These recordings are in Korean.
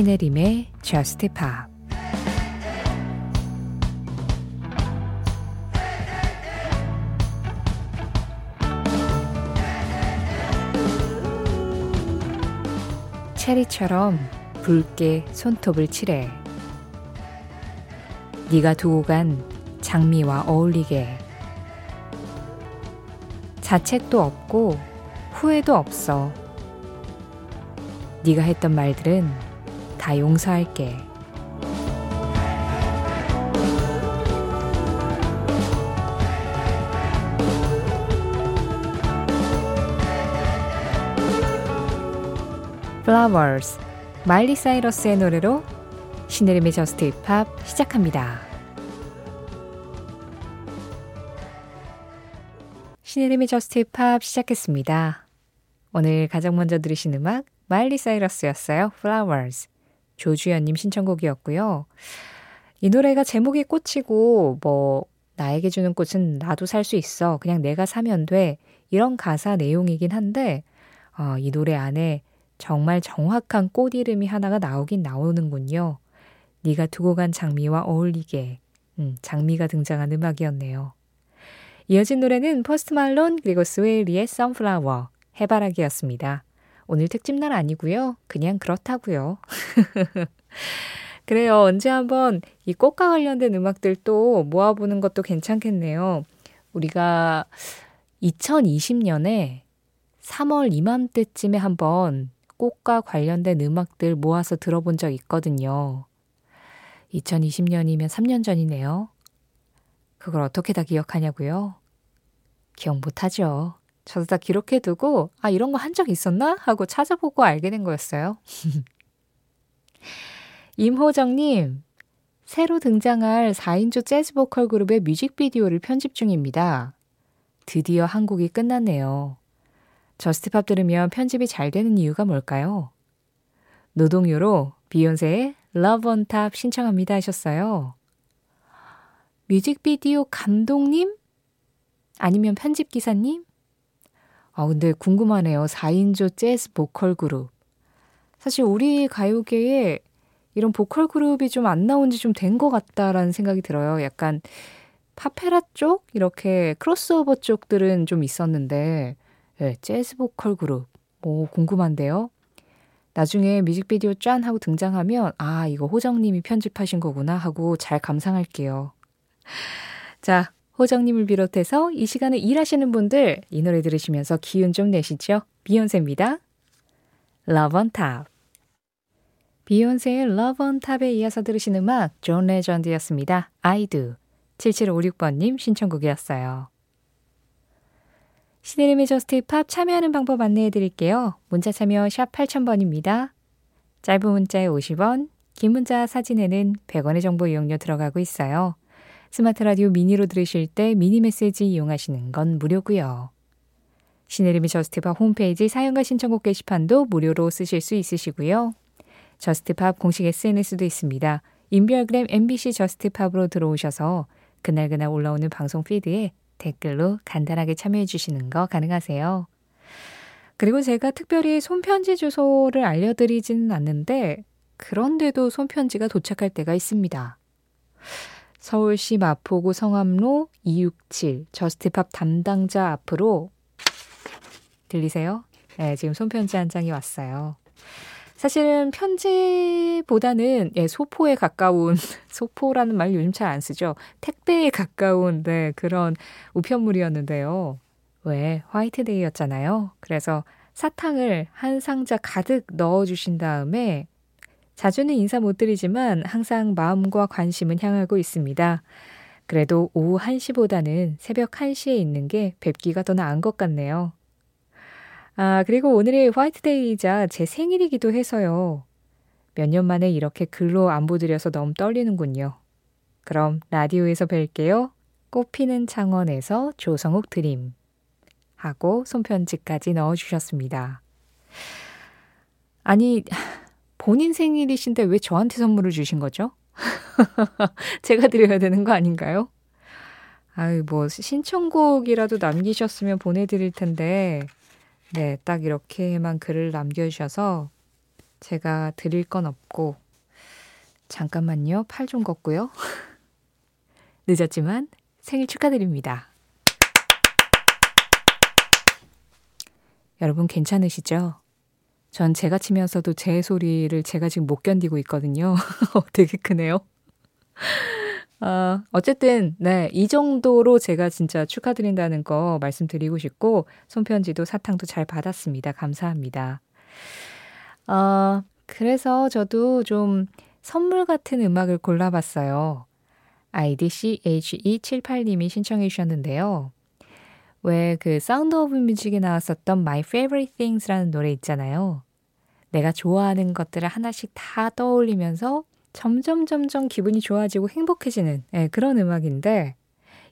신혜림의 Just Pop. 체리처럼 붉게 손톱을 칠해. 네가 두고 간 장미와 어울리게. 자책도 없고 후회도 없어. 네가 했던 말들은 다 용서할게. Flowers 마일리 사이러스의 노래로 신혜림의 저스트 힙합 시작합니다. 신혜림의 JUST POP 시작했습니다. 오늘 가장 먼저 들으신 음악 마일리 사이러스였어요. Flowers. 조주연님 신청곡이었고요. 이 노래가 제목이 꽃이고 뭐 나에게 주는 꽃은 나도 살 수 있어. 그냥 내가 사면 돼. 이런 가사 내용이긴 한데 어, 이 노래 안에 정말 정확한 꽃 이름이 하나가 나오긴 나오는군요. 네가 두고 간 장미와 어울리게 음, 장미가 등장한 음악이었네요. 이어진 노래는 포스트 말론 그리고 스웨이 리의 Sunflower 해바라기였습니다. 오늘 특집날 아니고요. 그냥 그렇다고요. 그래요. 언제 한번 이 꽃과 관련된 음악들 또 모아보는 것도 괜찮겠네요. 우리가 2020년에 3월 이맘때쯤에 한번 꽃과 관련된 음악들 모아서 들어본 적 있거든요. 2020년이면 3년 전이네요. 그걸 어떻게 다 기억하냐고요? 기억 못하죠. 저도 다 기록해두고, 아, 이런 거 한 적 있었나? 하고 찾아보고 알게 된 거였어요. 임호정님, 새로 등장할 4인조 재즈 보컬 그룹의 뮤직비디오를 편집 중입니다. 드디어 한 곡이 끝났네요. JUST POP 들으면 편집이 잘 되는 이유가 뭘까요? 노동요로 비욘세의 Love on Top 신청합니다 하셨어요. 뮤직비디오 감독님? 아니면 편집기사님? 아, 근데 궁금하네요. 4인조 재즈 보컬 그룹. 사실 우리 가요계에 이런 보컬 그룹이 좀 안 나온 지 좀 된 것 같다라는 생각이 들어요. 약간 파페라 쪽? 이렇게 크로스오버 쪽들은 좀 있었는데, 네, 재즈 보컬 그룹. 뭐, 궁금한데요? 나중에 뮤직비디오 짠 하고 등장하면, 아, 이거 호정님이 편집하신 거구나 하고 잘 감상할게요. 자, 호정님을 비롯해서 이 시간에 일하시는 분들 이 노래 들으시면서 기운 좀 내시죠. 비욘세입니다. Love on Top. 비욘세의 Love on Top에 이어서 들으신 음악 존 레전드였습니다. I do. 7756번님 신청곡이었어요. 신혜림의 JUST POP 참여하는 방법 안내해 드릴게요. 문자 참여 샵 8000번입니다. 짧은 문자에 50원, 긴 문자 사진에는 100원의 정보 이용료 들어가고 있어요. 스마트 라디오 미니로 들으실 때 미니 메시지 이용하시는 건 무료고요. 신혜림의 JUST POP 홈페이지 사연과 신청곡 게시판도 무료로 쓰실 수 있으시고요. JUST POP 공식 SNS도 있습니다. 인별그램 MBC JUST POP으로 들어오셔서 그날그날 올라오는 방송 feed에 댓글로 간단하게 참여해 주시는 거 가능하세요. 그리고 제가 특별히 손편지 주소를 알려드리지는 않는데 그런데도 손편지가 도착할 때가 있습니다. 서울시 마포구 성암로 267 JUST POP 담당자 앞으로 들리세요? 네, 지금 손편지 한 장이 왔어요. 사실은 편지보다는 예, 소포에 가까운 소포라는 말 요즘 잘 안 쓰죠. 택배에 가까운 네, 그런 우편물이었는데요. 왜 화이트데이였잖아요. 그래서 사탕을 한 상자 가득 넣어 주신 다음에 자주는 인사 못 드리지만 항상 마음과 관심은 향하고 있습니다. 그래도 오후 1시보다는 새벽 1시에 있는 게 뵙기가 더 나은 것 같네요. 아, 그리고 오늘이 화이트데이이자 제 생일이기도 해서요. 몇 년 만에 이렇게 글로 안보 드려서 너무 떨리는군요. 그럼 라디오에서 뵐게요. 꽃피는 창원에서 조성욱 드림. 하고 손편지까지 넣어주셨습니다. 아니, 본인 생일이신데 왜 저한테 선물을 주신 거죠? 제가 드려야 되는 거 아닌가요? 아유, 뭐, 신청곡이라도 남기셨으면 보내드릴 텐데, 네, 딱 이렇게만 글을 남겨주셔서 제가 드릴 건 없고, 잠깐만요. 팔 좀 걷고요. 늦었지만 생일 축하드립니다. 여러분 괜찮으시죠? 전 제가 치면서도 제 소리를 제가 지금 못 견디고 있거든요. 되게 크네요. 어, 어쨌든, 네, 이 정도로 제가 진짜 축하드린다는 거 말씀드리고 싶고, 손편지도 사탕도 잘 받았습니다. 감사합니다. 어, 그래서 저도 좀 선물 같은 음악을 골라봤어요. IDCHE78님이 신청해 주셨는데요. 왜 그 Sound of Music에 나왔었던 My Favorite Things라는 노래 있잖아요. 내가 좋아하는 것들을 하나씩 다 떠올리면서 점점 점점 기분이 좋아지고 행복해지는 네, 그런 음악인데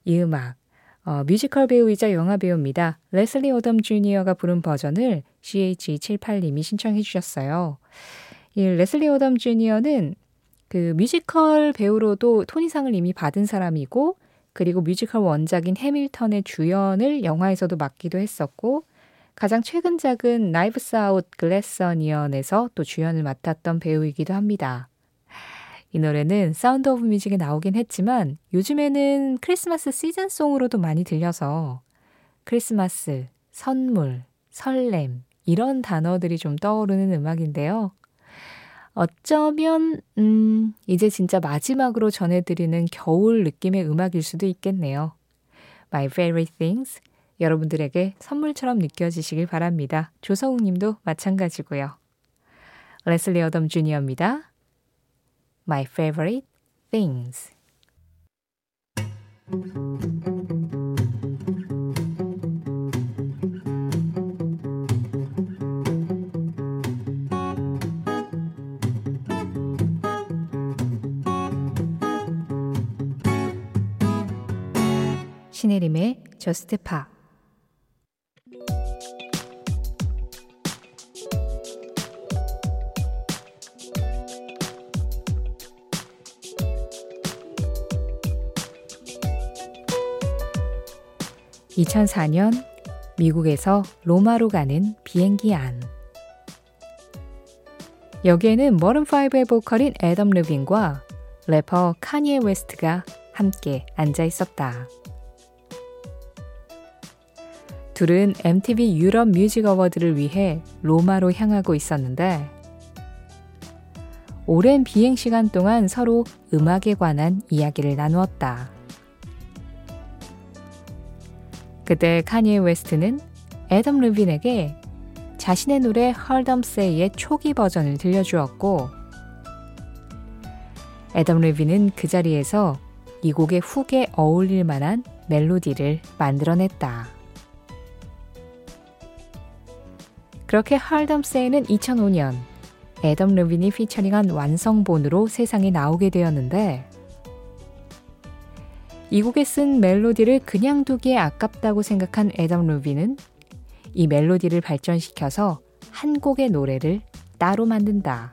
이 음악 어, 뮤지컬 배우이자 영화 배우입니다. 레슬리 오덤 주니어가 부른 버전을 CH78님이 신청해 주셨어요. 이 레슬리 오덤 주니어는 그 뮤지컬 배우로도 토니상을 이미 받은 사람이고 그리고 뮤지컬 원작인 해밀턴의 주연을 영화에서도 맡기도 했었고 가장 최근작은 Knives Out Glass Onion에서 또 주연을 맡았던 배우이기도 합니다. 이 노래는 Sound of Music에 나오긴 했지만 요즘에는 크리스마스 시즌송으로도 많이 들려서 크리스마스, 선물, 설렘 이런 단어들이 좀 떠오르는 음악인데요. 어쩌면 음, 이제 진짜 마지막으로 전해드리는 겨울 느낌의 음악일 수도 있겠네요. My Favorite Things 여러분들에게 선물처럼 느껴지시길 바랍니다. 조성욱 님도 마찬가지고요. 레슬리 어덤 주니어입니다. My Favorite Things 신혜림의 저스트 파 (2004년) 미국에서 로마로 가는 비행기 안 여기에는 머른5의 보컬인 애덤 르빈과 래퍼 카니에 웨스트가 함께 앉아 있었다. 둘은 MTV 유럽 Music Award를 위해 로마로 향하고 있었는데 오랜 비행 시간 동안 서로 음악에 관한 이야기를 나누었다. 그때 카니에 웨스트는 애덤 르빈에게 자신의 노래 Heard 'Em Say의 초기 버전을 들려주었고 애덤 르빈은 그 자리에서 이 곡의 훅에 어울릴 만한 멜로디를 만들어냈다. 그렇게 할덤세이는 2005년 애덤 르빈이 피처링한 완성본으로 세상에 나오게 되었는데 이 곡에 쓴 멜로디를 그냥 두기에 아깝다고 생각한 애덤 루빈은 이 멜로디를 발전시켜서 한 곡의 노래를 따로 만든다.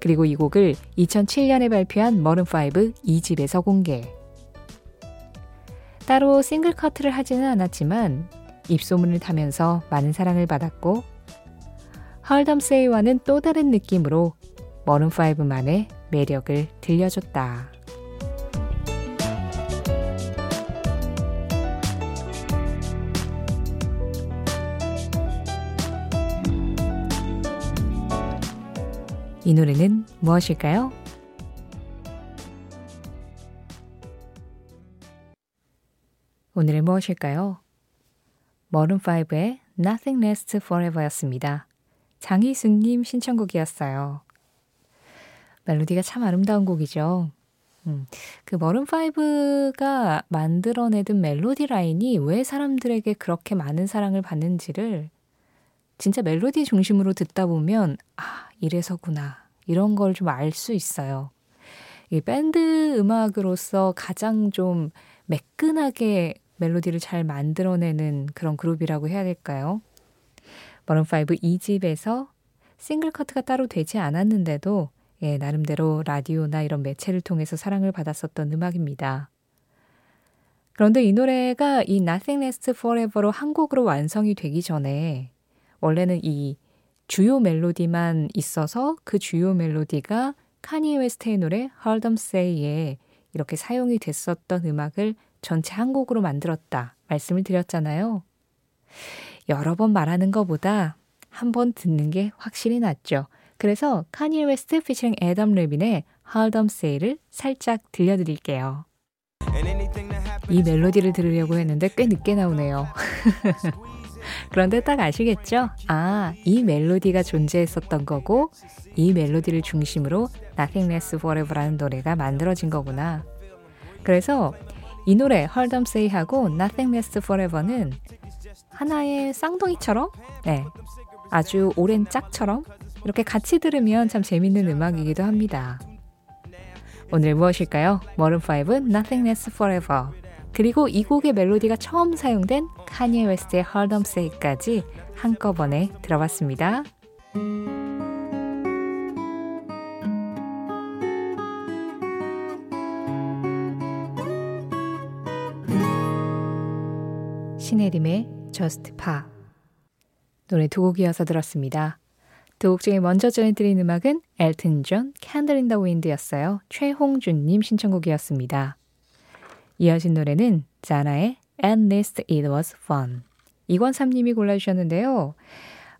그리고 이 곡을 2007년에 발표한 머른5 2집에서 공개. 따로 싱글 커트를 하지는 않았지만 입소문을 타면서 많은 사랑을 받았고 헐덤세이와는 또 다른 느낌으로 머른5만의 매력을 들려줬다. 이 노래는 무엇일까요? 오늘은 무엇일까요? 머른5의 Nothing Lasts Forever였습니다. 장희순님 신청곡이었어요. 멜로디가 참 아름다운 곡이죠. 음, 그 머른5가 만들어내던 멜로디 라인이 왜 사람들에게 그렇게 많은 사랑을 받는지를 진짜 멜로디 중심으로 듣다 보면, 아, 이래서구나. 이런 걸 좀 알 수 있어요. 이 밴드 음악으로서 가장 좀 매끈하게 멜로디를 잘 만들어내는 그런 그룹이라고 해야 될까요? 머른5 2집에서 싱글 커트가 따로 되지 않았는데도 예, 나름대로 라디오나 이런 매체를 통해서 사랑을 받았었던 음악입니다. 그런데 이 노래가 이 Nothing Lasts Forever로 한 곡으로 완성이 되기 전에 원래는 이 주요 멜로디만 있어서 그 주요 멜로디가 카니에 웨스트의 노래 Heard Them Say에 이렇게 사용이 됐었던 음악을 전체 한 곡으로 만들었다 말씀을 드렸잖아요. 여러 번 말하는 것보다 한 번 듣는 게 확실히 낫죠. 그래서 카니에 웨스트 피처링 애덤 레빈의 Them Say를 살짝 들려드릴게요. 이 멜로디를 들으려고 했는데 꽤 늦게 나오네요. 그런데 딱 아시겠죠? 아, 이 멜로디가 존재했었던 거고, 이 멜로디를 중심으로 Nothing Lasts Forever라는 노래가 만들어진 거구나. 그래서 이 노래 Heard Them Say하고 Nothing Lasts Forever는 하나의 쌍둥이처럼, 네, 아주 오랜 짝처럼 이렇게 같이 들으면 참 재밌는 음악이기도 합니다. 오늘 무엇일까요? 머른5 Nothing Lasts Forever 그리고 이 곡의 멜로디가 처음 사용된 카니에 웨스트의 Hard Em Say까지 한꺼번에 들어봤습니다. 신혜림의 Just Pop 노래 두 곡 이어서 들었습니다. 두 곡 중에 먼저 전해드린 음악은 엘튼 존, in the Wind였어요. 최홍준님 신청곡이었습니다. 이어진 노래는 자나의 At least it was fun. 이권삼님이 골라주셨는데요.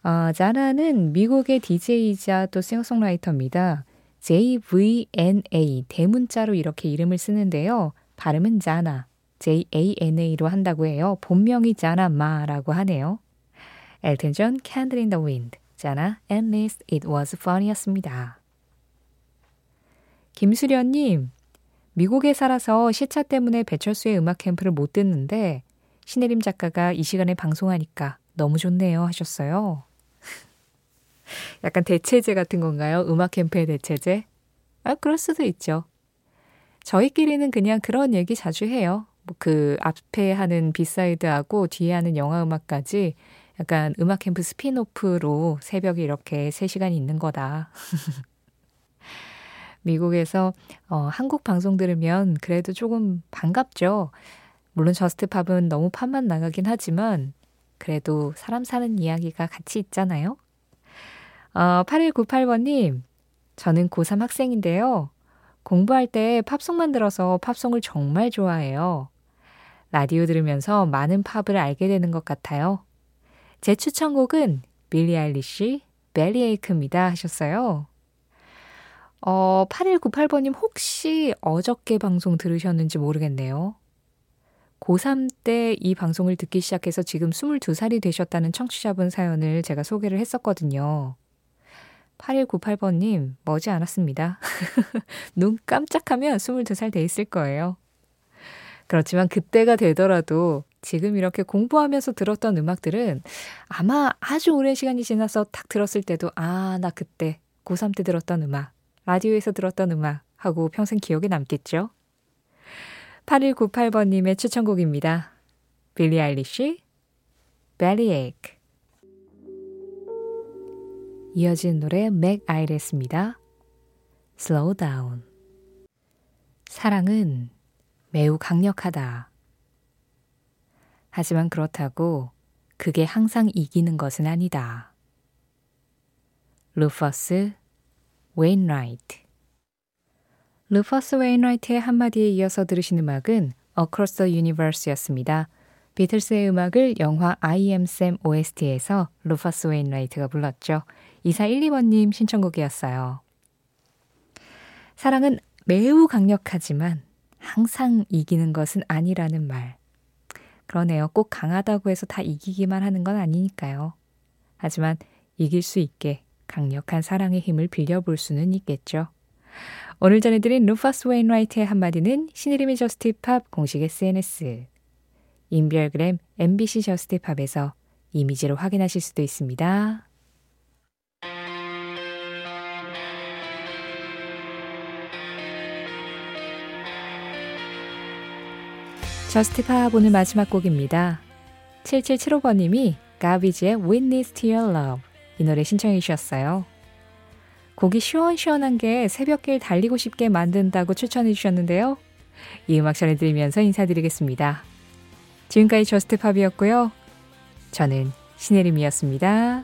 어, 자나는 미국의 DJ이자 또 싱어송라이터입니다. JVNA 대문자로 이렇게 이름을 쓰는데요. 발음은 자나, JANA로 한다고 해요. 본명이 자나 마라고 하네요. 엘튼 존, Candle in the Wind, 자나, At least it was fun이었습니다. 김수련님, 미국에 살아서 시차 때문에 배철수의 음악 캠프를 못 듣는데 신혜림 작가가 이 시간에 방송하니까 너무 좋네요 하셨어요. 약간 대체제 같은 건가요? 음악 캠프의 대체제? 아, 그럴 수도 있죠. 저희끼리는 그냥 그런 얘기 자주 해요. 뭐그 앞에 하는 B-side하고 뒤에 하는 영화 음악까지 약간 음악 캠프 spin-off로 새벽에 이렇게 3시간 있는 거다. 미국에서 어, 한국 방송 들으면 그래도 조금 반갑죠. 물론 Just Pop은 너무 팝만 나가긴 하지만 그래도 사람 사는 이야기가 같이 있잖아요. 어, 8198번님, 저는 고3 학생인데요. 공부할 때 팝송만 들어서 팝송을 정말 좋아해요. 라디오 들으면서 많은 팝을 알게 되는 것 같아요. 제 추천곡은 빌리 아일리시, 벨리에이크입니다 하셨어요. 어, 8198번님 혹시 어저께 방송 들으셨는지 모르겠네요. 고3 때 이 방송을 듣기 시작해서 지금 22살이 되셨다는 청취자분 사연을 제가 소개를 했었거든요. 8198번님, 머지 않았습니다. 눈 깜짝하면 22살 돼 있을 거예요. 그렇지만 그때가 되더라도 지금 이렇게 공부하면서 들었던 음악들은 아마 아주 오랜 시간이 지나서 딱 들었을 때도 아, 나 그때 고3 때 들었던 음악, 라디오에서 들었던 음악 하고 평생 기억에 남겠죠? 8198번님의 추천곡입니다. 빌리 아일리시, Bellyache. 이어진 노래 맥 아이레스입니다. Slow down. 사랑은 매우 강력하다. 하지만 그렇다고 그게 항상 이기는 것은 아니다. 루퍼스 웨인라이트 루퍼스 웨인라이트의 한마디에 이어서 들으신 음악은 Across the Universe였습니다. 비틀스의 음악을 영화 I Am Sam OST에서 루퍼스 웨인라이트가 불렀죠. 2412번님 신청곡이었어요. 사랑은 매우 강력하지만 항상 이기는 것은 아니라는 말. 그러네요. 꼭 강하다고 해서 다 이기기만 하는 건 아니니까요. 하지만 이길 수 있게 강력한 사랑의 힘을 빌려볼 수는 있겠죠. 오늘 전해드린 루파스 웨인라이트의 한마디는 신의림의 저스티팝 공식 SNS, 인별그램 MBC 저스티팝에서 이미지로 확인하실 수도 있습니다. 저스티팝 오늘 마지막 곡입니다. 7775번님이 가비지의 Witness to Your Love 이 노래 신청해 주셨어요. 곡이 시원시원한 게 새벽길 달리고 싶게 만든다고 추천해 주셨는데요. 이 음악 전해드리면서 인사드리겠습니다. 지금까지 저스트팝이었고요. 저는 신혜림이었습니다.